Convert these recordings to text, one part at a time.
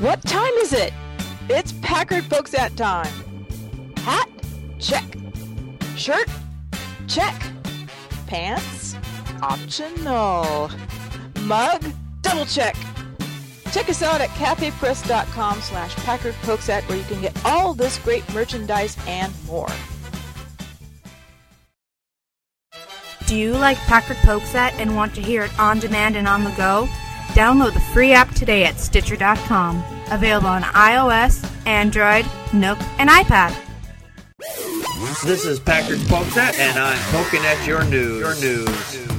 What time is it? It's Packard Pokesat time. Hat? Check. Shirt? Check. Pants? Optional. Mug? Double check. Check us out at cafepress.com slash packardpokesat where you can get all this great merchandise and more. Do you like Packard Pokesat and want to hear it on demand and on the go? Download the free app today at Stitcher.com. Available on iOS, Android, Nook, and iPad. This is Packard Pokesat, and I'm poking at your news. Your news.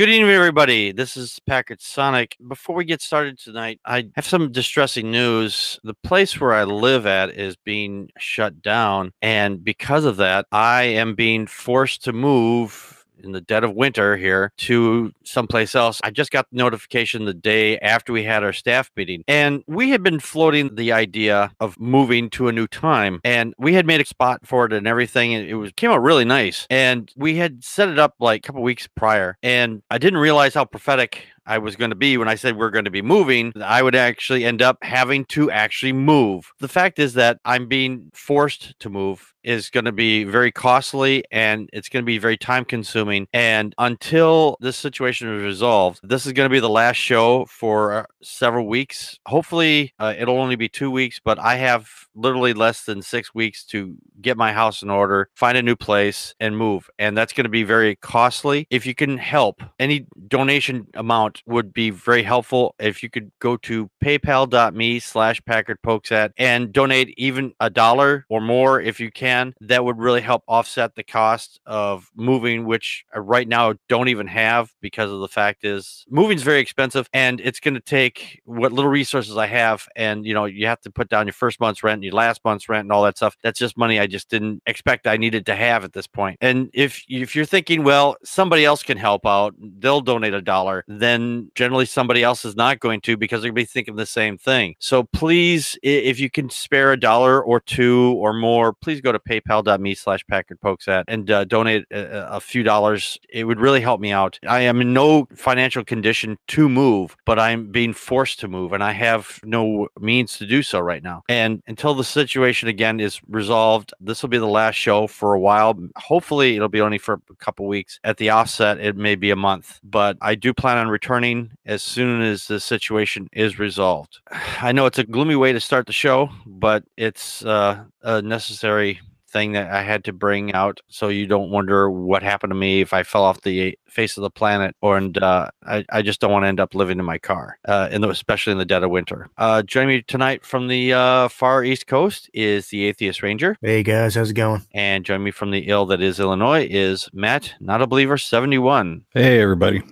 Good evening, everybody. This is Packard Sonic. Before we get started tonight, I have some distressing news. The place where I live at is being shut down, and because of that, I am being forced to move in the dead of winter here to someplace else. I just got the notification the day after we had our staff meeting, and we had been floating the idea of moving to a new time, and we had made a spot for it and everything, and it was came out really nice. And we had set it up like a couple weeks prior, and I didn't realize how prophetic I was going to be when I said we're going to be moving, I would actually end up having to actually move. The fact is that I'm being forced to move is going to be very costly and it's going to be very time consuming. And until this situation is resolved, this is going to be the last show for uh, several weeks. Hopefully, uh, it'll only be two weeks, but I have literally less than six weeks to get my house in order, find a new place, and move. And that's going to be very costly. If you can help, any donation amount would be very helpful. If you could go to paypal.me slash Packard Pokesat and donate even a dollar or more if you can, that would really help offset the cost of moving, which I right now don't even have because of the fact is moving is very expensive and it's going to take what little resources I have. And, you know, you have to put down your first month's rent, and your last month's rent and all that stuff. That's just money I just didn't expect I needed to have at this point. And if, if you're thinking, well, somebody else can help out, they'll donate a dollar, then generally somebody else is not going to because they're going to be thinking the same thing. So please, if you can spare a dollar or two or more, please go to paypal.me slash Packard Pokesat and uh, donate a, a few dollars. It would really help me out. I am in no financial condition to move, but I'm being forced to move and I have no means to do so right now. And until the situation again is resolved, this will be the last show for a while. Hopefully, it'll be only for a couple weeks. At the offset, it may be a month, but I do plan on returning as soon as the situation is resolved. I know it's a gloomy way to start the show, but it's uh, a necessary thing that I had to bring out so you don't wonder what happened to me if I fell off the face of the planet or and uh, I, I just don't want to end up living in my car uh, in the, especially in the dead of winter. Uh, joining me tonight from the uh, far east coast is the Atheist Ranger. Hey guys, how's it going? And joining me from the ill that is Illinois is Matt, not a believer, 71. Hey everybody.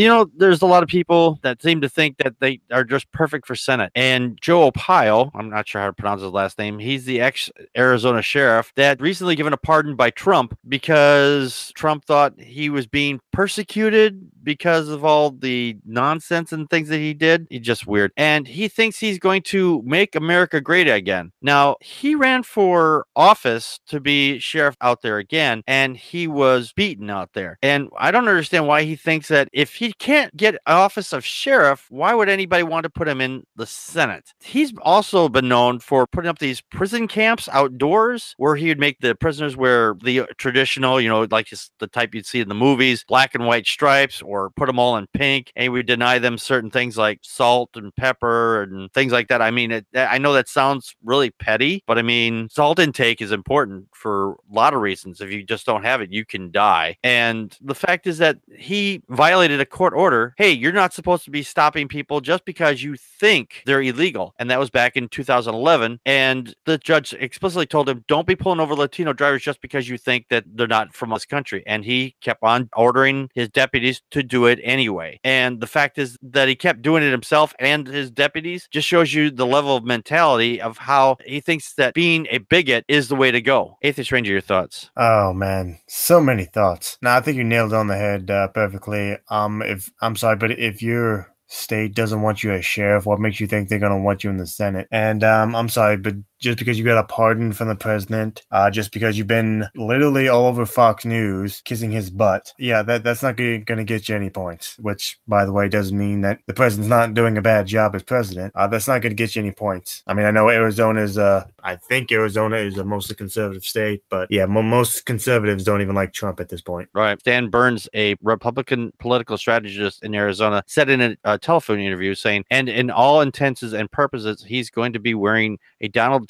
You know, there's a lot of people that seem to think that they are just perfect for Senate. And Joe Arpaio, I'm not sure how to pronounce his last name, he's the ex Arizona sheriff that recently given a pardon by Trump because Trump thought he was being persecuted because of all the nonsense and things that he did. He's just weird. And he thinks he's going to make America great again. Now, he ran for office to be sheriff out there again, and he was beaten out there. And I don't understand why he thinks that if he can't get office of sheriff, why would anybody want to put him in the Senate? He's also been known for putting up these prison camps outdoors where he would make the prisoners wear the traditional, you know, like the type you'd see in the movies, black and white stripes or put them all in pink, and we deny them certain things like salt and pepper and things like that. I mean, it, I know that sounds really petty, but I mean, salt intake is important for a lot of reasons. If you just don't have it, you can die. And the fact is that he violated a court order. Hey, you're not supposed to be stopping people just because you think they're illegal. And that was back in 2011. And the judge explicitly told him, don't be pulling over Latino drivers just because you think that they're not from this country. And he kept on ordering his deputies to do it anyway. And the fact is that he kept doing it himself and his deputies just shows you the level of mentality of how he thinks that being a bigot is the way to go. Atheist Ranger, your thoughts? Oh man, so many thoughts. Now I think you nailed on the head uh, perfectly. Um, if I'm sorry, but if your state doesn't want you as sheriff, what makes you think they're gonna want you in the Senate? And um, I'm sorry, but just because you got a pardon from the president, uh, just because you've been literally all over Fox News kissing his butt. Yeah, that that's not going to get you any points. Which, by the way, doesn't mean that the president's not doing a bad job as president. Uh, that's not going to get you any points. I mean, I know Arizona's. Uh, I think Arizona is a mostly conservative state, but yeah, mo- most conservatives don't even like Trump at this point. Right. Dan Burns, a Republican political strategist in Arizona, said in a, a telephone interview saying, and in all intents and purposes, he's going to be wearing a Donald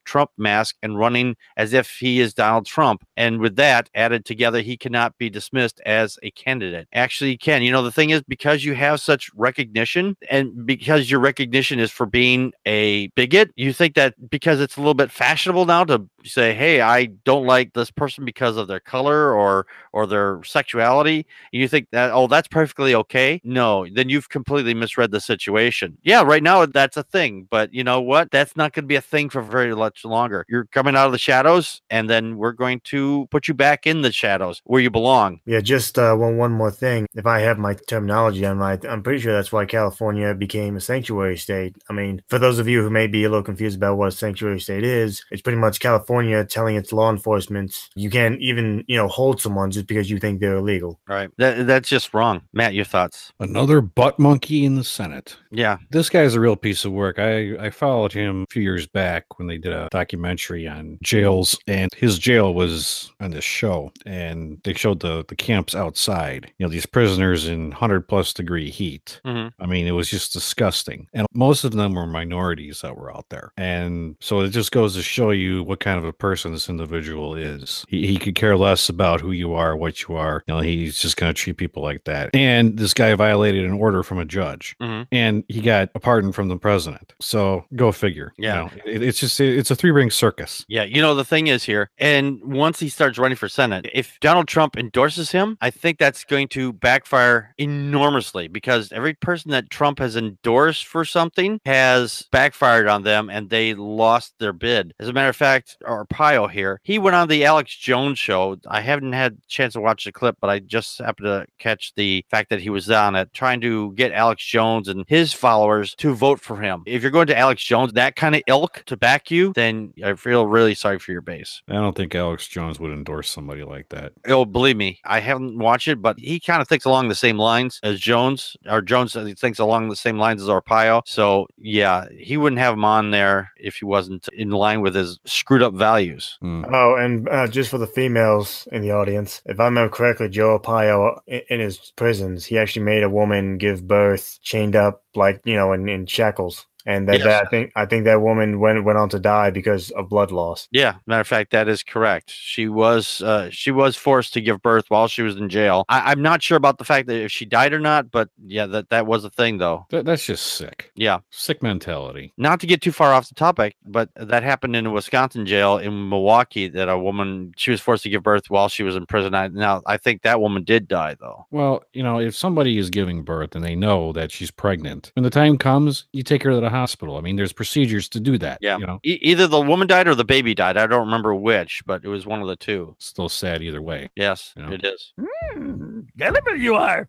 Trump mask and running as if he is Donald Trump. And with that added together, he cannot be dismissed as a candidate. Actually, he can. You know, the thing is, because you have such recognition and because your recognition is for being a bigot, you think that because it's a little bit fashionable now to say, hey, I don't like this person because of their color or or their sexuality, you think that oh, that's perfectly okay. No, then you've completely misread the situation. Yeah, right now that's a thing, but you know what? That's not going to be a thing for very much longer. You're coming out of the shadows, and then we're going to put you back in the shadows where you belong. Yeah, just uh, one one more thing. If I have my terminology on right, I'm pretty sure that's why California became a sanctuary state. I mean, for those of you who may be a little confused about what a sanctuary state is, it's pretty much California telling its law enforcement you can't even you know hold someone just because you think they're illegal. Right. That, that's just wrong. Matt, your thoughts? Another butt monkey in the Senate. Yeah. This guy's a real piece of work. I, I followed him a few years back when they did a documentary on jails, and his jail was on this show, and they showed the, the camps outside. You know, these prisoners in 100 plus degree heat. Mhm. I mean, it was just disgusting. And most of them were minorities that were out there. And so it just goes to show you what kind of a person this individual is. He, he could care less about who you are, what you are. You know, he's just going to treat people like that. And this guy violated an order from a judge Mhm. and he got a pardon from the president. So go figure. you Yeah. know. It- it's just, it's a three ring circus. Yeah, you know the thing is here, and once he starts running for Senate, if Donald Trump endorses him, I think that's going to backfire enormously because every person that Trump has endorsed for something has backfired on them and they lost their bid. As a matter of fact, Arpaio here, he went on the Alex Jones show. I haven't had a chance to watch the clip, but I just happened to catch the fact that he was on it trying to get Alex Jones and his followers to vote for him. If you're going to Alex Jones, that kind of ilk to back you, then I feel really sorry for your base. I don't think Alex Jones would endorse somebody like that. Oh, believe me, I haven't watched it, but he kind of thinks along the same lines as Jones, or Jones uh, thinks along the same lines as Arpaio. So yeah, he wouldn't have him on there if he wasn't in line with his screwed up values. Hmm. Oh, and uh, just for the females in the audience, if I remember correctly, Joe Arpaio in, in his prisons, he actually made a woman give birth chained up, like you know, in, in shackles, and that, Yes. that I think I think that woman went went on to die because of blood loss. Yeah, matter of fact, that is correct. She was uh, she was forced to give birth while she was in jail. I, I'm not sure about the fact that if she died or not, but yeah, that that was a thing though. That, that's just sick. Yeah, Sick mentality. not to get too far off the topic, but that happened in a Wisconsin jail in Milwaukee. That a woman she was forced to give birth while she was in prison. I, now I think that woman did die though. Well, you know, if somebody is giving birth and they know that she's pregnant, when the time comes, you take her to the hospital. I mean, there's procedures to do that. Yeah. You know, E- either the woman died or the baby died. I don't remember which, but it was one of the two. still sad either way. Yes, Yeah. it is. Mm, Gullible you are.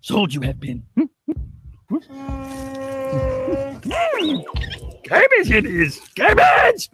Sold you have been. Mm, Garbage it is. Garbage.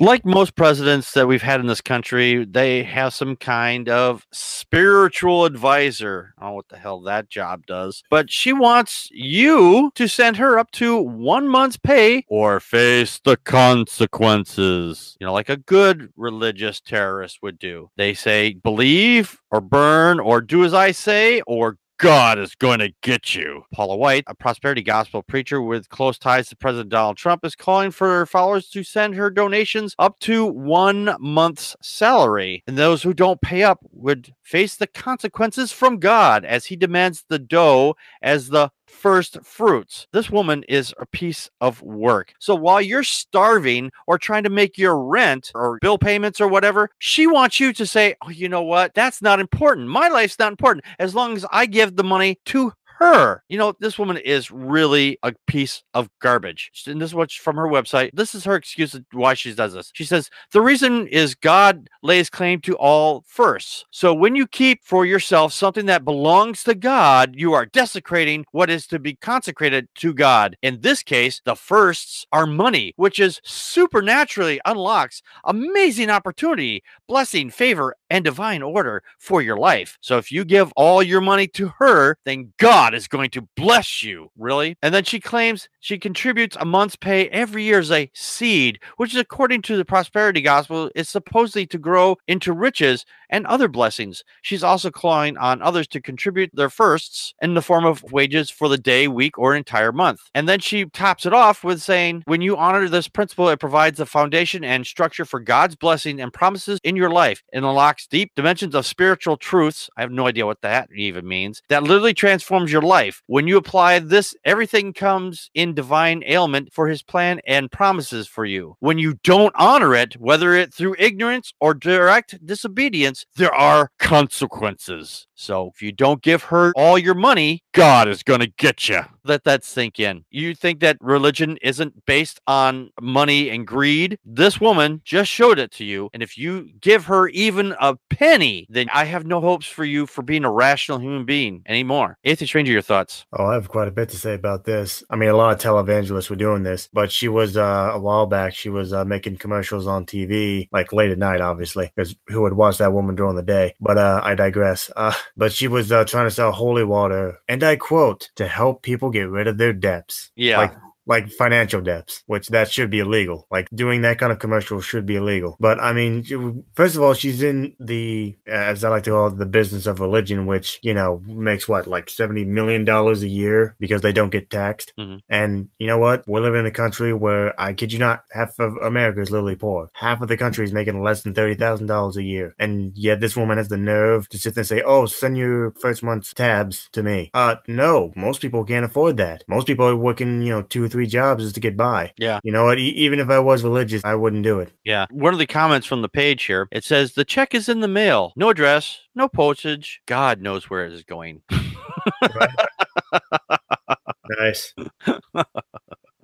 Like most presidents that we've had in this country, they have some kind of spiritual advisor. I don't know what the hell that job does, but she wants you to send her up to one month's pay or face the consequences. You know, like a good religious terrorist would do. They say, believe or burn or do as I say or God is going to get you. Paula White, a prosperity gospel preacher with close ties to President Donald Trump, is calling for her followers to send her donations up to one month's salary. And those who don't pay up would face the consequences from God as he demands the dough as the first fruits. This woman is a piece of work. So while you're starving or trying to make your rent or bill payments or whatever, she wants you to say, oh, you know what? That's not important. My life's not important as long as I give the money to her. You know, this woman is really a piece of garbage. And this is what's from her website. This is her excuse why she does this. She says, The reason is God lays claim to all firsts. So when you keep for yourself something that belongs to God, you are desecrating what is to be consecrated to God. In this case, the firsts are money, which is supernaturally unlocks amazing opportunity, blessing, favor, and divine order for your life. So if you give all your money to her, then God is going to bless you. Really? And then she claims she contributes a month's pay every year as a seed, which is according to the prosperity gospel, is supposedly to grow into riches and other blessings. She's also calling on others to contribute their firsts in the form of wages for the day, week, or entire month. And then she tops it off with saying, when you honor this principle, it provides the foundation and structure for God's blessing and promises in your life and unlocks deep dimensions of spiritual truths. I have no idea what that even means. That literally transforms your life. When you apply this, everything comes in divine ailment for his plan and promises for you. When you don't honor it, whether it through ignorance or direct disobedience, there are consequences. So if you don't give her all your money, God is going to get you. Let that sink in. You think that religion isn't based on money and greed? This woman just showed it to you. And if you give her even a penny, then I have no hopes for you for being a rational human being anymore. Atheist Ranger, your thoughts? Oh, I have quite a bit to say about this. I mean, a lot of televangelists were doing this, but she was uh, a while back. She was uh, making commercials on TV, like late at night, obviously, because who would watch that woman during the day? But uh, I digress. Uh, but she was uh, trying to sell holy water, and I quote, to help people get rid of their debts. Yeah. Like like financial debts, which that should be illegal. Like doing that kind of commercial should be illegal. But I mean, first of all, she's in the, as I like to call it, the business of religion, which, you know, makes what, like $70 million a year because they don't get taxed. Mhm. And you know what? We live in a country where I kid you not, half of America is literally poor. Half of the country is making less than $30,000 a year. And yet this woman has the nerve to sit there and say, oh, send your first month's tabs to me. Uh, no, most people can't afford that. Most people are working, you know, two three jobs just to get by. Yeah. You know what? E- even if I was religious, I wouldn't do it. Yeah. One of the comments from the page here, it says the check is in the mail. No address, no postage. God knows where it is going. Nice.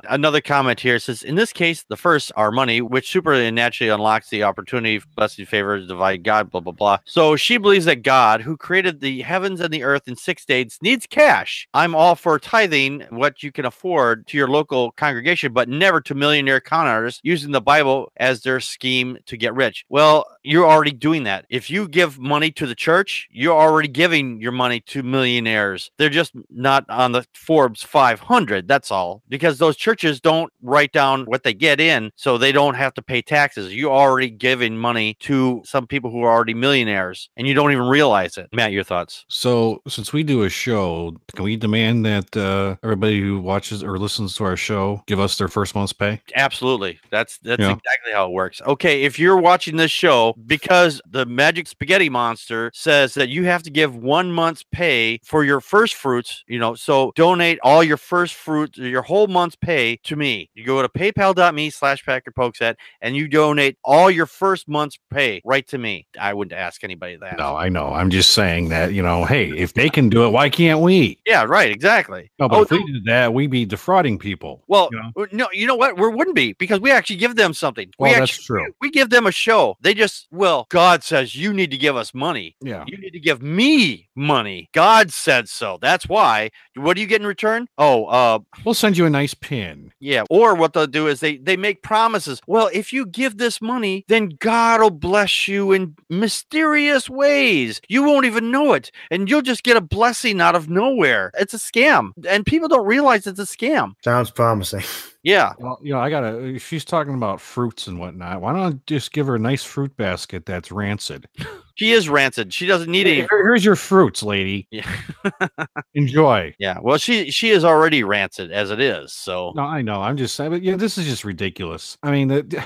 Another comment here says, in this case, the first are money, which supernaturally unlocks the opportunity, blessing, favor, divine God, blah, blah, blah. So she believes that God, who created the heavens and the earth in six days, needs cash. I'm all for tithing what you can afford to your local congregation, but never to millionaire con artists using the Bible as their scheme to get rich. Well, you're already doing that. If you give money to the church, you're already giving your money to millionaires. They're just not on the Forbes 500. That's all. Because those churches don't write down what they get in, so they don't have to pay taxes. You're already giving money to some people who are already millionaires, and you don't even realize it. Matt, your thoughts? So, since we do a show, can we demand that uh, everybody who watches or listens to our show give us their first month's pay? Absolutely. That's that's Yeah. exactly how it works. Okay, if you're watching this show because the Magic Spaghetti Monster says that you have to give one month's pay for your first fruits, you know, so donate all your first fruit, your whole month's pay to me. You go to paypal.me slash Packard Pokesat and you donate all your first month's pay right to me. I wouldn't ask anybody that. No, I know. I'm just saying that, you know, hey, if they can do it, why can't we? Yeah, right, exactly. No, but Oh, if we did that, we'd be defrauding people. Well, you know? uh, no, you know what? We wouldn't be because we actually give them something. Well, we that's actually, true. We give them a show. They just, well, God says you need to give us money. Yeah. You need to give me money. God said so. That's why. What do you get in return? Oh, uh, We'll send you a nice pin. yeah. Or what they'll do is they they make promises. Well, if you give this money, then God will bless you in mysterious ways. You won't even know it, and you'll just get a blessing out of nowhere. It's a scam, and people don't realize it's a scam. Sounds promising. Yeah. Well, you know, I gotta. She's talking about fruits and whatnot, why don't I just give her a nice fruit basket that's rancid? She is rancid. She doesn't need any. Here- here's your fruits, lady. Yeah. Enjoy. Yeah. Well, she she is already rancid as it is. So No, I know. I'm just saying, but yeah, this is just ridiculous. I mean, the,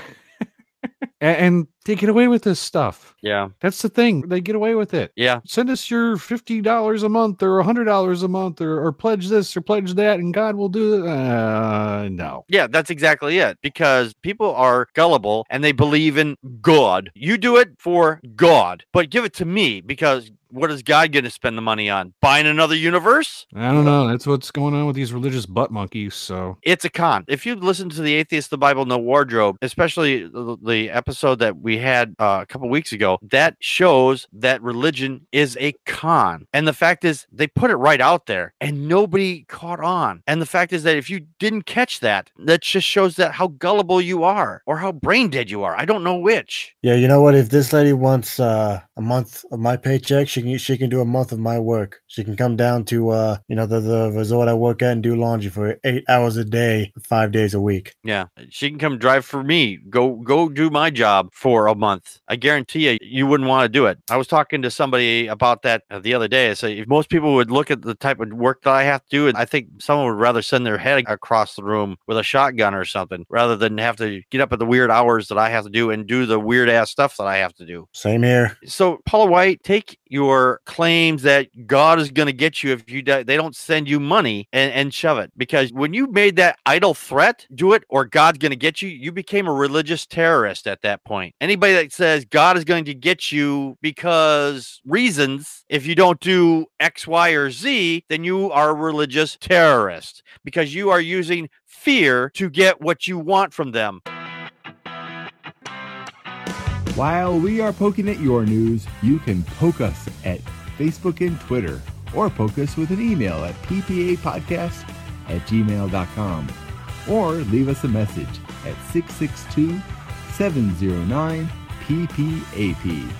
and They get away with this stuff. Yeah. That's the thing. They get away with it. Yeah. Send us your fifty dollars a month or hundred dollars a month or, or pledge this or pledge that, and God will do it. Uh, no. Yeah, that's exactly it. Because people are gullible and they believe in God. You do it for God, but give it to me because what is God going to spend the money on? Buying another universe? I don't know. That's what's going on with these religious butt monkeys. So It's a con. If you listen to the Atheist, the Bible, No Wardrobe, especially the, the episode that we had uh, a couple weeks ago, that shows that religion is a con. And the fact is, they put it right out there and nobody caught on. And the fact is that if you didn't catch that, that just shows that how gullible you are or how brain dead you are. I don't know which. Yeah, you know what? If this lady wants uh, a month of my paycheck, she can she can do a month of my work. She can come down to uh, you know the, the resort I work at and do laundry for eight hours a day, five days a week. Yeah, she can come drive for me. Go go do my job for a month. I guarantee you, you wouldn't want to do it. I was talking to somebody about that uh, the other day. I say if most people would look at the type of work that I have to do, and I think someone would rather send their head across the room with a shotgun or something rather than have to get up at the weird hours that I have to do and do the weird ass stuff that I have to do. Same here. So, Paula White, take your claims that God is going to get you if you die, they don't send you money and, and shove it. Because when you made that idle threat, do it or God's going to get you, you became a religious terrorist at that point. Anybody that says God is going to get you because reasons, if you don't do X, Y, or Z, then you are a religious terrorist because you are using fear to get what you want from them. While we are poking at your news, you can poke us at Facebook and Twitter, or poke us with an email at ppapodcast at gmail.com, or leave us a message at 662 709 PPAP.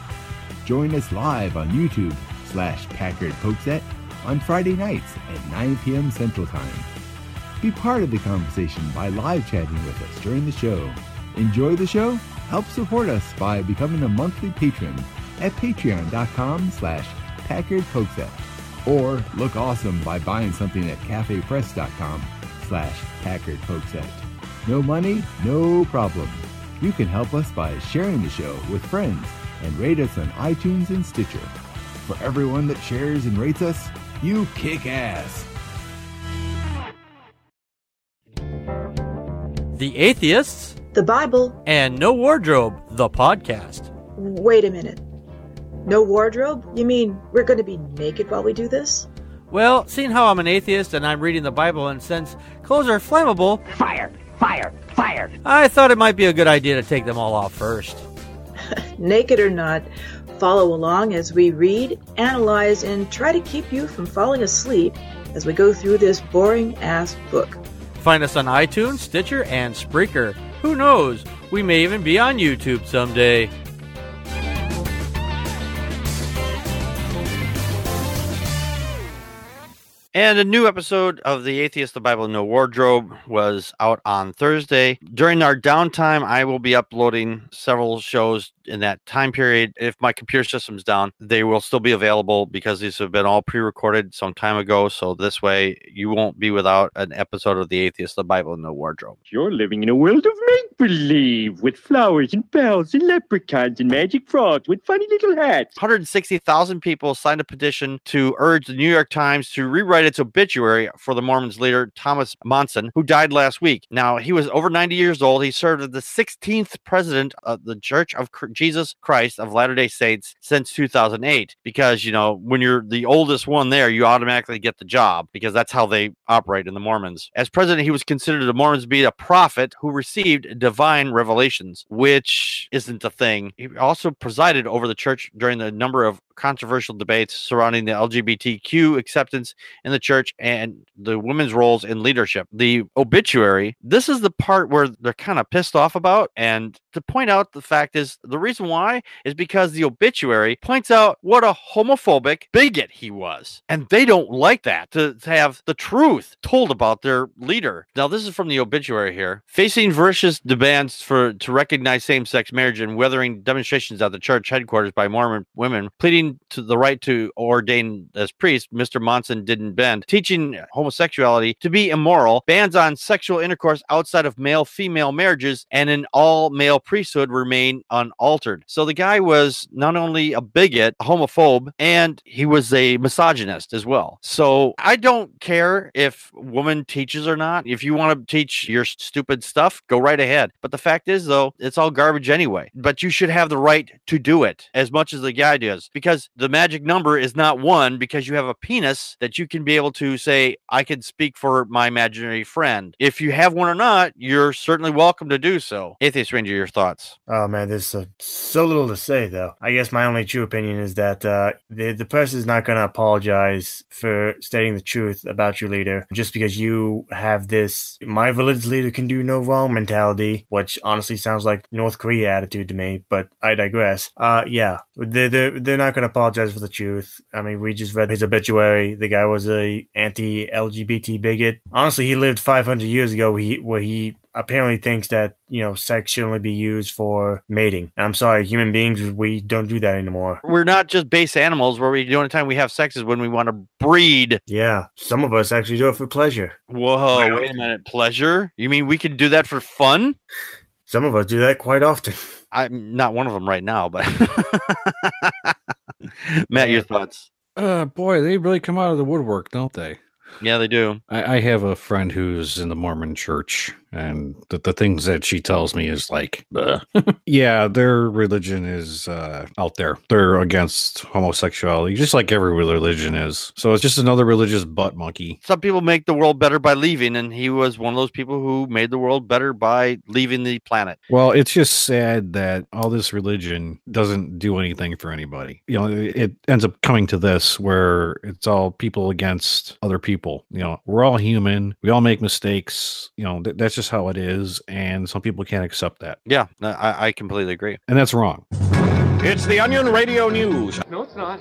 Join us live on YouTube slash Packard Pokesat on Friday nights at 9 p.m. Central Time. Be part of the conversation by live chatting with us during the show. Enjoy the show? Help support us by becoming a monthly patron at patreon.com slash Packard Pokesat. Or look awesome by buying something at cafepress.com slash Packard Pokesat. No money, no problem. You can help us by sharing the show with friends and rate us on iTunes and Stitcher. For everyone that shares and rates us, you kick ass. The Atheists, The Bible. and No Wardrobe, the podcast. Wait a minute. No wardrobe? You mean we're going to be naked while we do this? Well, seeing how I'm an atheist and I'm reading the Bible, and since clothes are flammable, Fire! Fire! Fire! I thought it might be a good idea to take them all off first. Naked or not, follow along as we read, analyze, and try to keep you from falling asleep as we go through this boring ass book. Find us on iTunes, Stitcher, and Spreaker. Who knows? We may even be on YouTube someday. And a new episode of The Atheist, the Bible, No Wardrobe was out on Thursday. During our downtime, I will be uploading several shows in that time period. If my computer system's down, they will still be available because these have been all pre recorded some time ago. So this way, you won't be without an episode of The Atheist, the Bible, No Wardrobe. You're living in a world of make believe with flowers and bells and leprechauns and magic frogs with funny little hats. 160,000 people signed a petition to urge the New York Times to rewrite its obituary for the Mormons leader Thomas Monson, who died last week. Now, he was over 90 years old. He served as the 16th president of the Church of Jesus Christ of Latter day Saints since 2008. Because, you know, when you're the oldest one there, you automatically get the job because that's how they operate in the Mormons. As president, he was considered the Mormons to be a prophet who received divine revelations, which isn't a thing. He also presided over the church during the number of controversial debates surrounding the LGBTQ acceptance in the church and the women's roles in leadership. The obituary, this is the part where they're kind of pissed off about. And to point out the fact is the reason why is because the obituary points out what a homophobic bigot he was. And they don't like that to, to have the truth told about their leader. Now, this is from the obituary here. Facing vicious demands for to recognize same-sex marriage and weathering demonstrations at the church headquarters by Mormon women pleading to the right to ordain as priest, Mr. Monson didn't bend, teaching homosexuality to be immoral, bans on sexual intercourse outside of male female marriages, and an all male priesthood remain unaltered. So the guy was not only a bigot, a homophobe, and he was a misogynist as well. So I don't care if woman teaches or not. If you want to teach your stupid stuff, go right ahead. But the fact is, though, it's all garbage anyway. But you should have the right to do it as much as the guy does because the magic number is not one because you have a penis that you can be able to say, I can speak for my imaginary friend. If you have one or not, you're certainly welcome to do so. Atheist Ranger, your thoughts? Oh man, there's uh, so little to say though. I guess my only true opinion is that uh, the the is not going to apologize for stating the truth about your leader just because you have this "my religious leader can do no wrong" mentality, which honestly sounds like North Korea attitude to me. But I digress. Uh, yeah, they're they're, they're not going to apologize for the truth. I mean, we just read his obituary. The guy was a anti-LGBT bigot. Honestly, he lived 500 years ago. He where he apparently thinks that you know sex should only be used for mating. And I'm sorry, human beings we don't do that anymore. We're not just base animals where we the only time we have sex is when we want to breed. Yeah, some of us actually do it for pleasure. Whoa, wait a minute, pleasure? You mean we can do that for fun? Some of us do that quite often. I'm not one of them right now, but Matt, your thoughts? Uh, boy, they really come out of the woodwork, don't they? Yeah, they do. I, I have a friend who's in the Mormon church, and the, the things that she tells me is like, yeah, their religion is uh, out there. They're against homosexuality, just like every religion is. So it's just another religious butt monkey. Some people make the world better by leaving, and he was one of those people who made the world better by leaving the planet. Well, it's just sad that all this religion doesn't do anything for anybody. You know, it, ends up coming to this where it's all people against other people. You know, we're all human. We all make mistakes. You know, th- that's just how it is, and some people can't accept that, Yeah, no, I, I completely agree. and that's wrong. It's the Onion Radio News. No, it's not.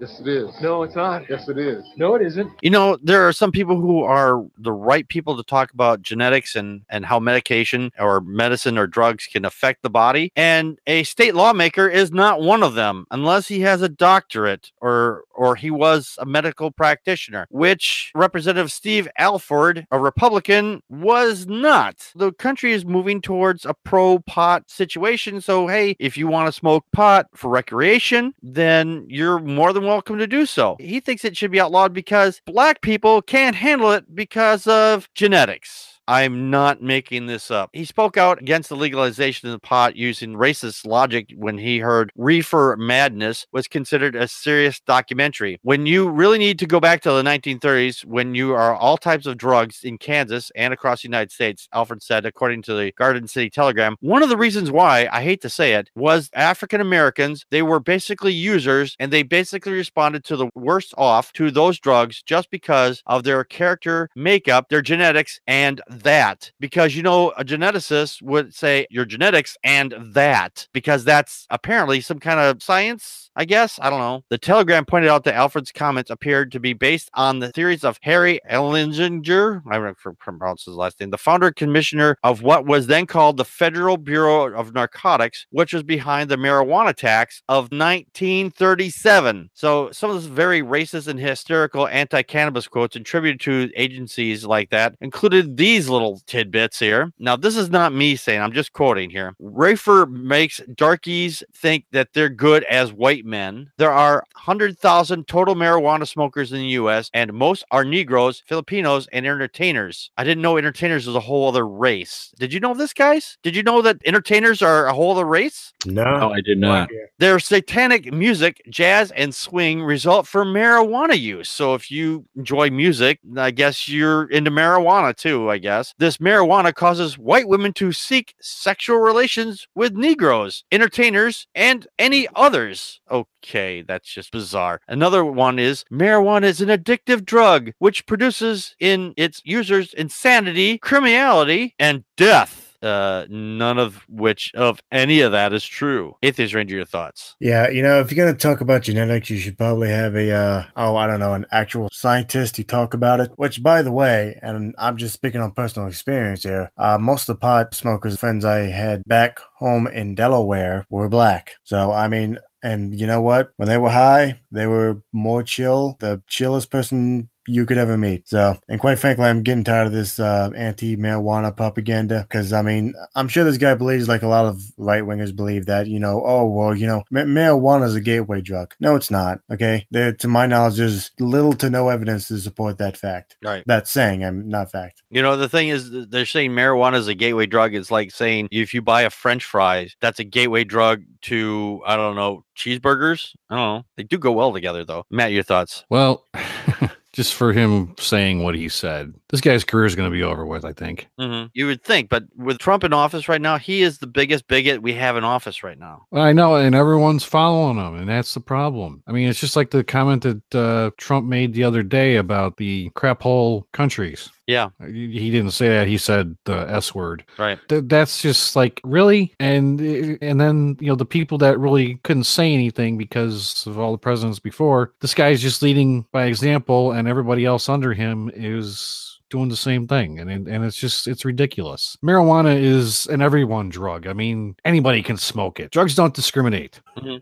Yes, it is. No, it's not. Yes, it is. No, it isn't. You know, there are some people who are the right people to talk about genetics and, and how medication or medicine or drugs can affect the body. And a state lawmaker is not one of them unless he has a doctorate or or he was a medical practitioner, which Representative Steve Alford, a Republican, was not. The country is moving towards a pro pot situation. So, hey, if you want to smoke pot for recreation, then you're more than welcome to do so. He thinks it should be outlawed because black people can't handle it because of genetics. I'm not making this up. He spoke out against the legalization of the pot using racist logic when he heard Reefer Madness was considered a serious documentary. When you really need to go back to the 1930s, when you are all types of drugs in Kansas and across the United States, Alford said, according to the Garden City Telegram, one of the reasons why, I hate to say it, was African Americans, they were basically users and they basically responded to the worst off to those drugs just because of their character makeup, their genetics, and that. Because, you know, a geneticist would say your genetics and that, because that's apparently some kind of science. I guess. I don't know. The Telegram pointed out that Alford's comments appeared to be based on the theories of Harry Ellinger, I don't pronounce his last name, the founder commissioner of what was then called the Federal Bureau of Narcotics, which was behind the marijuana tax of 1937. So some of this very racist and hysterical anti-cannabis quotes attributed to agencies like that included these little tidbits here. Now, this is not me saying, I'm just quoting here. Reefer makes darkies think that they're good as white men. There are 100,000 total marijuana smokers in the U.S., and most are Negroes, Filipinos, and entertainers. I didn't know entertainers was a whole other race. Did you know this, guys? Did you know that entertainers are a whole other race? No, No, I did not. Their satanic music, jazz, and swing result from marijuana use. So if you enjoy music, I guess you're into marijuana too, I guess. This marijuana causes white women to seek sexual relations with Negroes, entertainers, and any others. Okay, that's just bizarre. Another one is marijuana is an addictive drug which produces in its users insanity, criminality, and death. Uh, none of which of any of that is true. Atheist Ranger, your thoughts? Yeah, you know, if you're gonna talk about genetics, you should probably have a uh, oh, I don't know, an actual scientist to talk about it. Which, by the way, and I'm just speaking on personal experience here. Uh, most of the pot smokers friends I had back home in Delaware were black. So I mean, And you know what? When they were high, they were more chill, the chillest person you could ever meet. So, and quite frankly, I'm getting tired of this uh, anti-marijuana propaganda because I mean, I'm sure this guy believes like a lot of right wingers believe that you know, oh well, you know, ma- marijuana is a gateway drug. No, it's not. Okay, there, to my knowledge, there's little to no evidence to support that fact. Right. That's saying I'm not fact. You know, the thing is, they're saying marijuana is a gateway drug. It's like saying if you buy a French fries, that's a gateway drug to I don't know cheeseburgers. I don't know. They do go well together, though. Matt, your thoughts? Well, just for him saying what he said, this guy's career is going to be over with. I think. Mm-hmm. You would think, but with Trump in office right now, he is the biggest bigot we have in office right now. I know, and everyone's following him, and that's the problem. I mean, it's just like the comment that uh, Trump made the other day about the crap hole countries. Yeah, He he didn't say that. He said the S word. right. Th- that's just like really, and uh, and then you know the people that really couldn't say anything because of all the presidents before. This guy's just leading by example, and everybody else under him is doing the same thing and and it's just it's ridiculous marijuana is an everyone drug i mean anybody can smoke it drugs don't discriminate Mhm.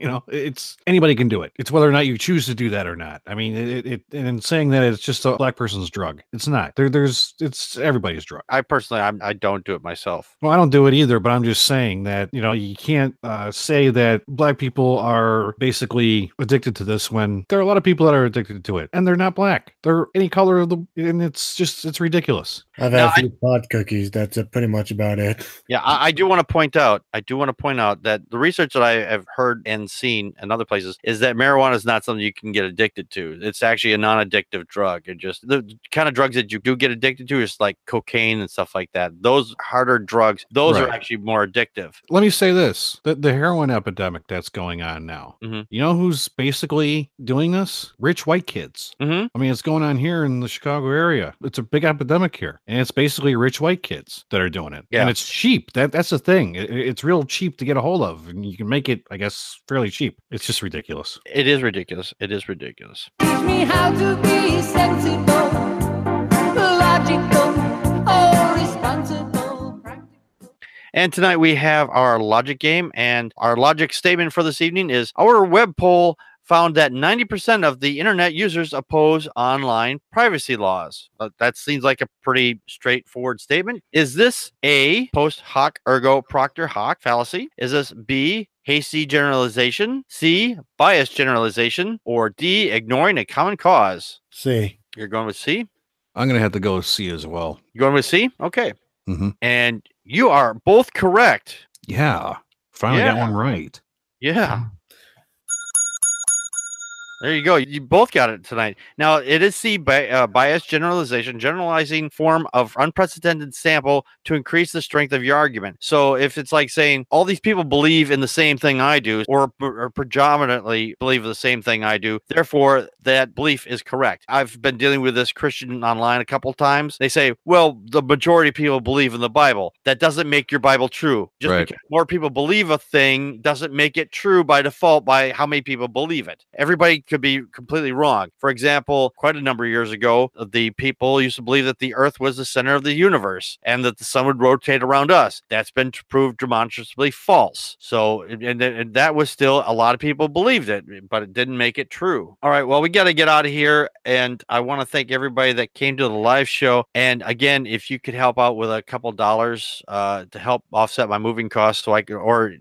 You know it's anybody can do it it's whether or not you choose to do that or not i mean it, it and in saying that it's just a black person's drug it's not there there's it's everybody's drug I personally, I'm, I don't do it myself. well, I don't do it either, but I'm just saying that you know you can't uh, say that black people are basically addicted to this when there are a lot of people that are addicted to it, and they're not black. They're any color of the, and it's just it's ridiculous. I've No, had a few pot cookies. That's uh, pretty much about it. Yeah, I, I do want to point out. I do want to point out that the research that I have heard and seen in other places is that marijuana is not something you can get addicted to. It's actually a non-addictive drug. It just the kind of drugs that you do get addicted to is like cocaine and stuff like that. Those harder drugs, those are actually more addictive. Let me say this: the, the heroin epidemic that's going on now. Mhm. You know who's basically doing this? Rich white kids. Mm-hmm. I mean, it's going on here in the Chicago area. It's a big epidemic here, and it's basically rich white kids that are doing it. Yeah. and it's cheap. That that's the thing. It- it's real cheap to get a hold of, and you can make it, I guess, fairly cheap. It's just ridiculous. It is ridiculous. It is ridiculous. Teach me how to be sensible, logical, oh. And tonight we have our logic game, and our logic statement for this evening is our web poll found that 90% of the internet users oppose online privacy laws. Uh, that seems like a pretty straightforward statement. Is this A, post hoc ergo propter hoc fallacy? Is this B, hasty generalization? C, biased generalization? Or D, ignoring a common cause? C. You're going with C? I'm gonna have to go C as well. You going with C? Okay. Mhm. And you are both correct. Yeah, finally got one right. Yeah. There you go. You both got it tonight. Now it is C bi- uh, bias generalization, generalizing form of unprecedented sample to increase the strength of your argument. So if it's like saying all these people believe in the same thing I do, or, or predominantly believe the same thing I do, therefore that belief is correct. I've been dealing with this Christian online a couple times. They say, well, the majority of people believe in the Bible. That doesn't make your Bible true. Just Right. because more people believe a thing doesn't make it true by default by how many people believe it. Everybody could be completely wrong. For example, quite a number of years ago, the people used to believe that the earth was the center of the universe and that the sun would rotate around us. That's been proved demonstrably false. So, and, and, that was still a lot of people believed it, but it didn't make it true. All right, well, we got to get out of here. And I want to thank everybody that came to the live show. And again, if you could help out with a couple dollars uh, to help offset my moving costs so I could, or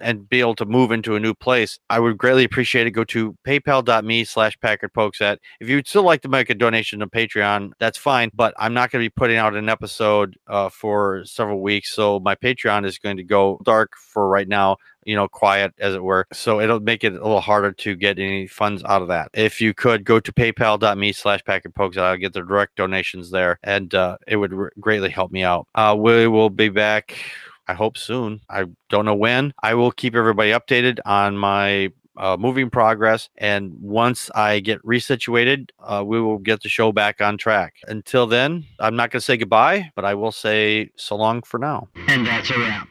and be able to move into a new place, I would greatly appreciate it. Go to paypal.me slash Packard Pokesat. If you'd still like to make a donation to Patreon, that's fine, but I'm not going to be putting out an episode uh, for several weeks. So my Patreon is going to go dark for right now you know, quiet as it were. So it'll make it a little harder to get any funds out of that. If you could go to paypal.me slash packet I'll get the direct donations there and uh, it would r- greatly help me out. Uh, we will be back. I hope soon. I don't know when. I will keep everybody updated on my uh, moving progress. And once I get resituated, uh, we will get the show back on track. Until then, I'm not going to say goodbye, but I will say so long for now. And that's a wrap.